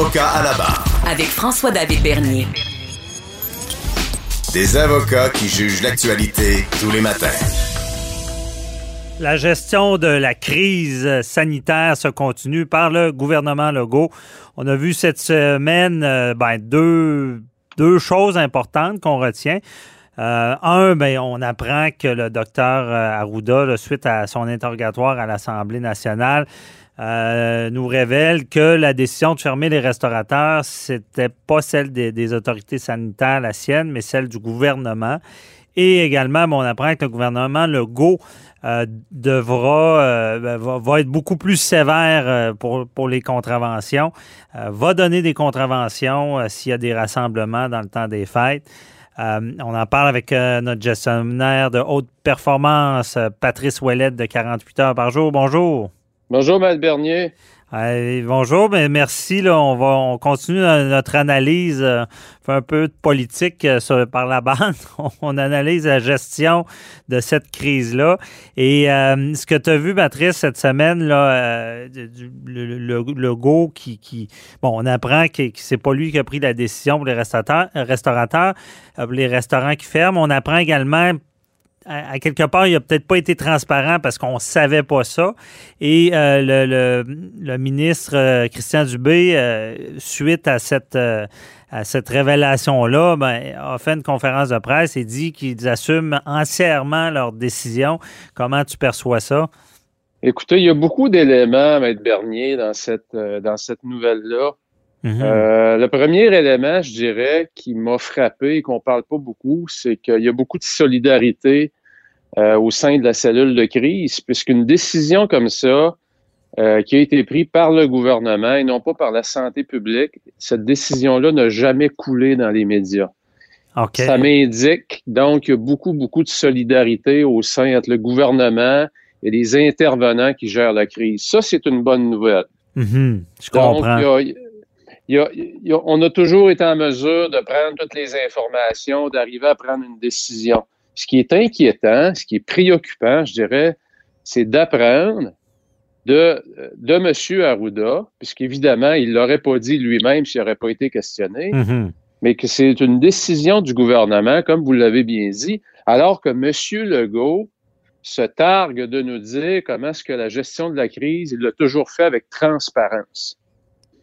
Avocat à la barre. avec François-David Bernier. Des avocats qui jugent l'actualité tous les matins. La gestion de la crise sanitaire se continue par le gouvernement Legault. On a vu cette semaine euh, ben, deux, deux choses importantes qu'on retient. Euh, un, ben, on apprend que le docteur euh, Arruda, là, suite à son interrogatoire à l'Assemblée nationale, euh, nous révèle que la décision de fermer les restaurateurs, c'était pas celle des, autorités sanitaires, la sienne, mais celle du gouvernement. Et également, on apprend que le gouvernement Legault euh, devra euh, ben, va, être beaucoup plus sévère euh, pour, pour les contraventions, va donner des contraventions s'il y a des rassemblements dans le temps des fêtes. On en parle avec notre gestionnaire de haute performance, Patrice Ouellette, de 48 heures par jour. Bonjour. Bonjour, Maître Bernier. Bonjour, ben merci. Là, on va on continue no- notre analyse, euh, un peu de politique euh, par la bande. on analyse la gestion de cette crise-là. Et euh, ce que tu as vu, Patrice, cette semaine, là, euh, le, le, le go qui, qui. Bon, on apprend que, c'est pas lui qui a pris la décision pour les restaurateurs, restaurateurs pour les restaurants qui ferment. On apprend également à, quelque part, il a peut-être pas été transparent parce qu'on savait pas ça. Et euh, le, le- ministre euh, Christian Dubé, euh, suite à cette, révélation-là, ben, a fait une conférence de presse et dit qu'ils assument entièrement leur décision. Comment tu perçois ça? Écoutez, il y a beaucoup d'éléments, Maître Bernier, dans cette, dans cette nouvelle-là. Mhm. Euh, le premier élément, je dirais, qui m'a frappé et qu'on parle pas beaucoup, c'est qu'il y a beaucoup de solidarité euh, au sein de la cellule de crise, puisqu'une décision comme ça, euh, qui a été prise par le gouvernement et non pas par la santé publique, cette décision-là n'a jamais coulé dans les médias. Ça m'indique donc qu'il y a beaucoup, beaucoup de solidarité au sein entre le gouvernement et les intervenants qui gèrent la crise. Ça, c'est une bonne nouvelle. Mhm. Je Donc, comprends. il y a- il y a- il y a- on a toujours été en mesure de prendre toutes les informations, d'arriver à prendre une décision. Ce qui est inquiétant, ce qui est préoccupant, je dirais, c'est d'apprendre de, de M. Arruda, puisqu'évidemment, il ne l'aurait pas dit lui-même s'il n'aurait pas été questionné, Mhm. mais que c'est une décision du gouvernement, comme vous l'avez bien dit, alors que M. Legault se targue de nous dire comment est-ce que la gestion de la crise, il l'a toujours fait avec transparence.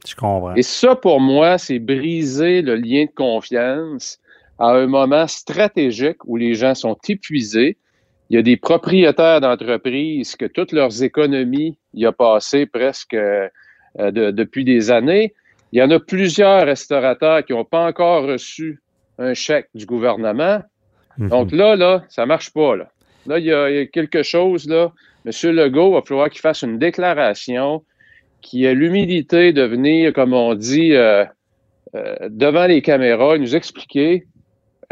Je comprends. Et ça, pour moi, c'est briser le lien de confiance à un moment stratégique où les gens sont épuisés. Il y a des propriétaires d'entreprises que toutes leurs économies y a passé presque euh, de- depuis des années. Il y en a plusieurs restaurateurs qui n'ont pas encore reçu un chèque du gouvernement. Mhm. Donc là, là, ça marche pas. Là, là il, y a, il y a quelque chose, là. M. Legault va falloir qu'il fasse une déclaration qui a l'humilité de venir, comme on dit, euh, euh, devant les caméras, et nous expliquer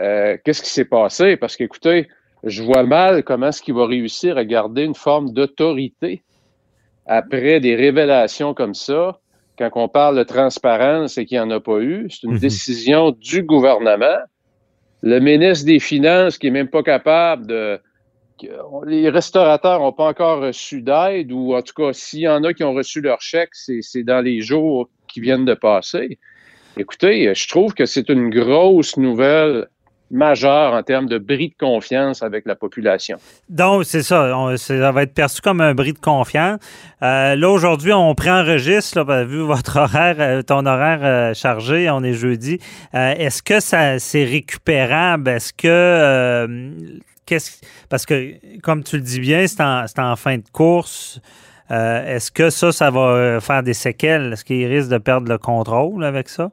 euh, qu'est-ce qui s'est passé. Parce qu'écoutez, je vois mal comment est-ce qu'il va réussir à garder une forme d'autorité après des révélations comme ça. Quand on parle de transparence et qu'il n'y en a pas eu, c'est une Mhm. décision du gouvernement. Le ministre des Finances qui est même pas capable de... Les restaurateurs n'ont pas encore reçu d'aide ou en tout cas, s'il y en a qui ont reçu leur chèque, c'est dans les jours qui viennent de passer. Écoutez, je trouve que c'est une grosse nouvelle majeure en termes de bris de confiance avec la population. Donc, c'est ça. ça va être perçu comme un bris de confiance. Euh, là, aujourd'hui, on prend enregistre, là, ben, vu votre horaire, euh, ton horaire euh, chargé, on est jeudi. Est-ce que c'est récupérable? Est-ce que. Qu'est-ce- parce que, comme tu le dis bien, c'est en, c'est en fin de course. Euh, Est-ce que ça, ça va euh, faire des séquelles? Est-ce qu'il risque de perdre le contrôle avec ça?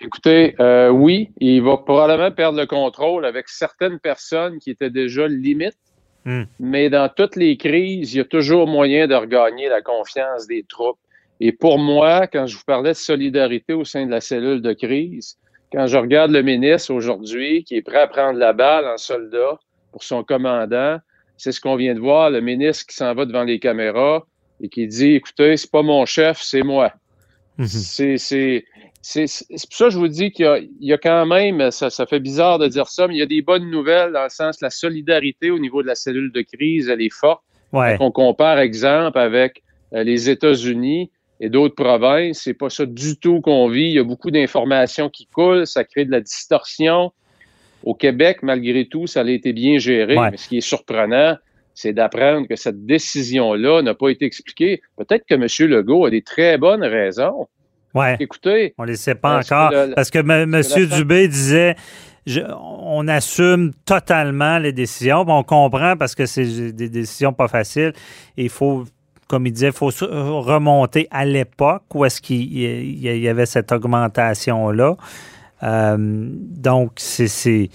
Écoutez, euh, oui, il va probablement perdre le contrôle avec certaines personnes qui étaient déjà limites, Hmm. mais dans toutes les crises, il y a toujours moyen de regagner la confiance des troupes. Et pour moi, quand je vous parlais de solidarité au sein de la cellule de crise, quand je regarde le ministre aujourd'hui qui est prêt à prendre la balle en soldat pour son commandant, c'est ce qu'on vient de voir, le ministre qui s'en va devant les caméras et qui dit, écoutez, c'est pas mon chef, c'est moi. Mhm. C'est pour ça que je vous dis qu'il y a, il y a quand même, ça, ça fait bizarre de dire ça, mais il y a des bonnes nouvelles dans le sens la solidarité au niveau de la cellule de crise, elle est forte. Ouais. Quand on compare, exemple, avec euh, les États-Unis et d'autres provinces, c'est pas ça du tout qu'on vit. Il y a beaucoup d'informations qui coulent, ça crée de la distorsion. Au Québec, malgré tout, ça a été bien géré. Ouais. Mais ce qui est surprenant, c'est d'apprendre que cette décision-là n'a pas été expliquée. Peut-être que M. Legault a des très bonnes raisons. Ouais. Écoutez, On ne les sait pas que encore. le- parce que M. Dubé disait je- on assume totalement les décisions. On comprend parce que c'est des décisions pas faciles. Il faut, comme il disait, il faut remonter à l'époque où est-ce qu'il y il y avait cette augmentation-là. Euh, donc, c'est.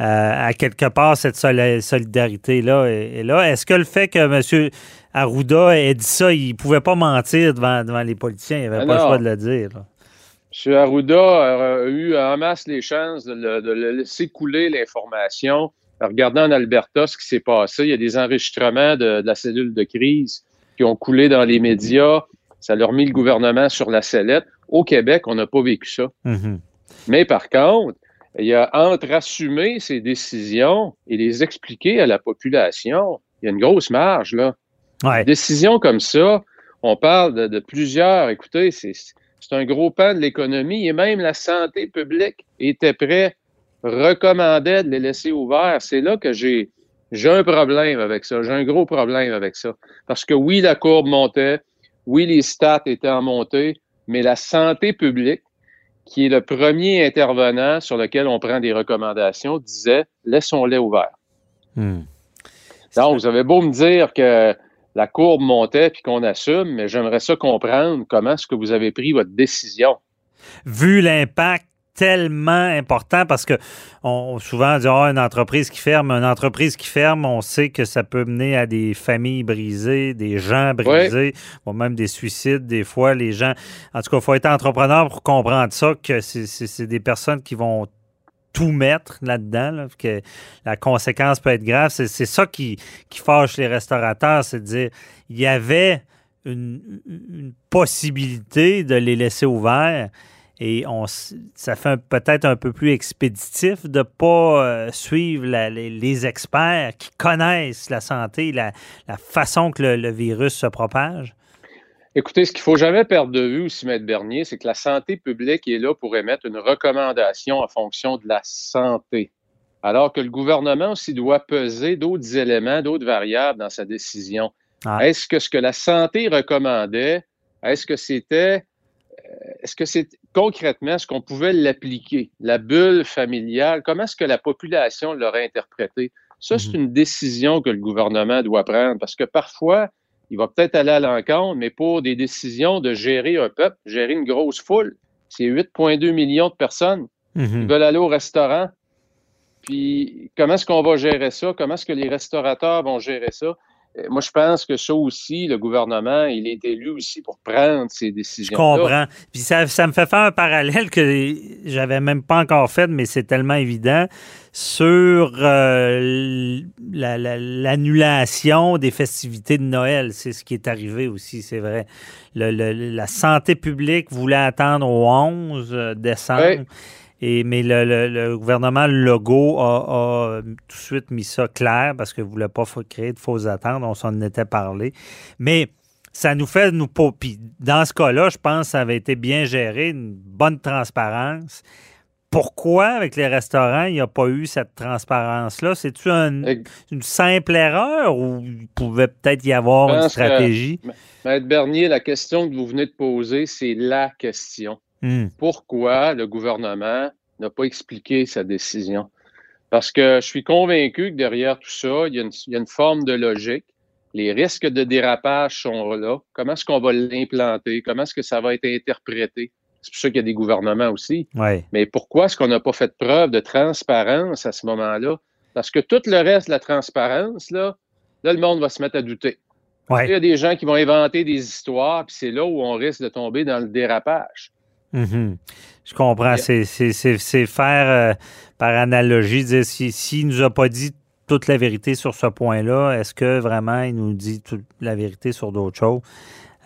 euh, à quelque part, cette soli- solidarité-là est, est là. Est-ce que le fait que M. Arruda ait dit ça, il ne pouvait pas mentir devant, devant les politiciens? Il n'avait Ah pas le choix de le dire. là. M. Arruda a eu en masse les chances de le, de le laisser couler l'information. Regardant en Alberta ce qui s'est passé, il y a des enregistrements de, de la cellule de crise qui ont coulé dans les médias. Ça leur a mis le gouvernement sur la sellette. Au Québec, on n'a pas vécu ça. Mhm. Mais par contre, il y a entre assumer ces décisions et les expliquer à la population, il y a une grosse marge, là. Ouais. Une décision comme ça, on parle de, de plusieurs. Écoutez, c'est un gros pan de l'économie et même la santé publique était prêt, recommandait de les laisser ouverts. C'est là que j'ai un problème avec ça. J'ai un gros problème avec ça. Parce que oui, la courbe montait, oui, les stats étaient en montée, mais la santé publique, qui est le premier intervenant sur lequel on prend des recommandations, disait laissons-les ouverts. Hmm. Donc, vous avez beau me dire que la courbe montait puis qu'on assume, mais j'aimerais ça comprendre comment est-ce que vous avez pris votre décision. Vu l'impact tellement important parce que on souvent dit ah, une entreprise qui ferme, une entreprise qui ferme, on sait que ça peut mener à des familles brisées, des gens brisés, bon, même des suicides des fois. Les gens, en tout cas, il faut être entrepreneur pour comprendre ça que c'est- des personnes qui vont tout mettre là-dedans, là, que la conséquence peut être grave. C'est c'est ça qui, qui fâche les restaurateurs, c'est de dire il y avait une, une possibilité de les laisser ouverts et on, ça fait peut-être un peu plus expéditif de ne pas euh, suivre la- les, les experts qui connaissent la santé, la, la façon que le, le virus se propage. Écoutez, ce qu'il faut jamais perdre de vue aussi, Maître Bernier, c'est que la santé publique est là pour émettre une recommandation en fonction de la santé. Alors que le gouvernement aussi doit peser d'autres éléments, d'autres variables dans sa décision. Ah. Est-ce que ce que la santé recommandait, est-ce que c'était, est-ce que c'est concrètement, est-ce qu'on pouvait l'appliquer? La bulle familiale, comment est-ce que la population l'aurait interprété? Ça, c'est Mhm. une décision que le gouvernement doit prendre parce que parfois, il va peut-être aller à l'encontre, mais pour des décisions de gérer un peuple, gérer une grosse foule, c'est 8,2 millions de personnes qui Mhm. veulent aller au restaurant. Puis comment est-ce qu'on va gérer ça? Comment est-ce que les restaurateurs vont gérer ça? Euh, Moi, je pense que ça aussi, le gouvernement, il est élu aussi pour prendre ces Je décisions. comprends. Puis ça, ça me fait faire un parallèle que j'avais même pas encore fait, mais c'est tellement évident sur euh, la- la- l'annulation des festivités de Noël. C'est ce qui est arrivé aussi, c'est vrai. Le- le- la santé publique voulait attendre au 11 décembre. Ouais. Et, mais le, le- le gouvernement Legault a, a tout de suite mis ça clair parce qu'il ne voulait pas créer de fausses attentes. On s'en était parlé. Mais ça nous fait nous. Puis dans ce cas-là, je pense que ça avait été bien géré, une bonne transparence. Pourquoi, avec les restaurants, il n'y a pas eu cette transparence-là? C'est-tu un- une simple erreur ou il pouvait peut-être y avoir une que- stratégie? Maître Bernier, la question que vous venez de poser, c'est la question. Hmm. Pourquoi le gouvernement n'a pas expliqué sa décision? Parce que je suis convaincu que derrière tout ça, il y a une, il y a une forme de logique. Les risques de dérapage sont là. Comment est-ce qu'on va l'implanter? Comment est-ce que ça va être interprété? C'est pour ça qu'il y a des gouvernements aussi. Mais pourquoi est-ce qu'on n'a pas fait preuve de transparence à ce moment-là? Parce que tout le reste de la transparence, là, là, le monde va se mettre à douter. Ouais. Il y a des gens qui vont inventer des histoires, puis c'est là où on risque de tomber dans le dérapage. Mhm. Je comprends. Yeah. C'est- faire, euh, par analogie, dire s'il si, ne nous a pas dit toute la vérité sur ce point-là, est-ce que vraiment il nous dit toute la vérité sur d'autres choses?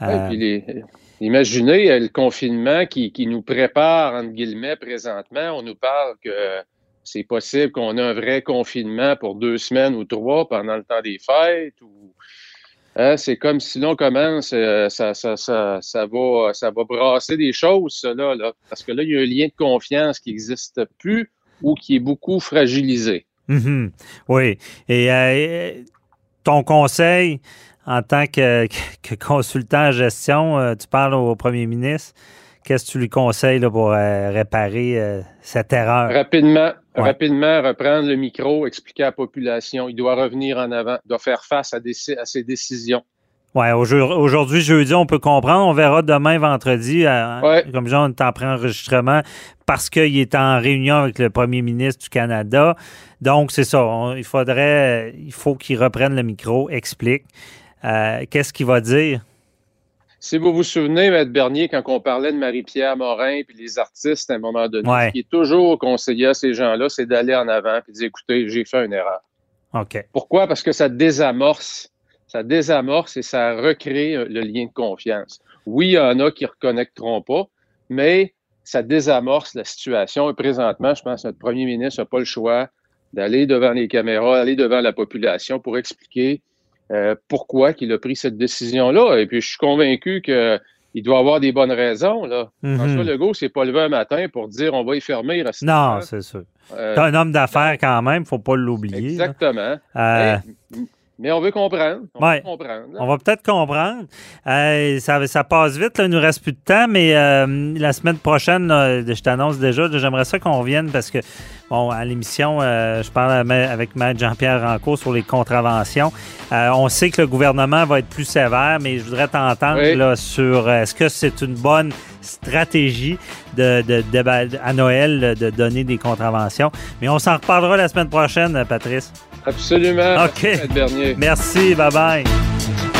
Ouais, Euh, puis les- imaginez euh, le confinement qui, qui nous prépare, entre guillemets, présentement. On nous parle que c'est possible qu'on ait un vrai confinement pour deux semaines ou trois pendant le temps des fêtes. Ou, Hein, c'est comme si l'on commence, euh, ça, ça, ça, ça, va, ça va brasser des choses, ça, là, là. Parce que là, il y a un lien de confiance qui n'existe plus ou qui est beaucoup fragilisé. Mhm. Oui. Et euh, ton conseil en tant que, que consultant en gestion, euh, tu parles au premier ministre. Qu'est-ce que tu lui conseilles là, pour euh, réparer cette erreur? Rapidement, Ouais. rapidement reprendre le micro, expliquer à la population. Il doit revenir en avant, il doit faire face à, des, à ses décisions. Aujourd- aujourd'hui, jeudi, on peut comprendre. On verra demain, vendredi, euh, Ouais. comme genre, on est en préenregistrement parce qu'il est en réunion avec le premier ministre du Canada. Donc, c'est ça. On- il faudrait, il faut qu'il reprenne le micro, explique. Euh, Qu'est-ce qu'il va dire? Si vous vous souvenez, Maître Bernier, quand on parlait de Marie-Pierre Morin puis les artistes à un moment donné, Ouais. ce qui est toujours conseillé à ces gens-là, c'est d'aller en avant et de dire écoutez, j'ai fait une erreur. OK. Pourquoi? Parce que ça désamorce. Ça désamorce et ça recrée euh, le lien de confiance. Oui, il y en a qui ne reconnecteront pas, mais ça désamorce la situation. Et présentement, je pense que notre premier ministre n'a pas le choix d'aller devant les caméras, d'aller devant la population pour expliquer euh, pourquoi il a pris cette décision-là. Et puis, je suis convaincu qu'il doit avoir des bonnes raisons. Là. Mhm. François Legault s'est pas levé un matin pour dire on va y fermer. Non, c'est sûr. Euh, T'es un homme d'affaires quand même, faut pas l'oublier. exactement. Euh, mais on veut comprendre. On Ouais. veut comprendre. On va peut-être comprendre. Euh, ça, ça passe vite, là, il nous reste plus de temps, mais euh, la semaine prochaine, là, je t'annonce déjà, j'aimerais ça qu'on revienne parce que, bon, à l'émission, euh, je parle avec Maître Jean-Pierre Rancourt sur les contraventions. Euh, on sait que le gouvernement va être plus sévère, mais je voudrais t'entendre Oui. là, sur est-ce que c'est une bonne stratégie de, de- de- à Noël de donner des contraventions? Mais on s'en reparlera la semaine prochaine, Patrice. Absolument. OK. Bernier. Merci, bye bye.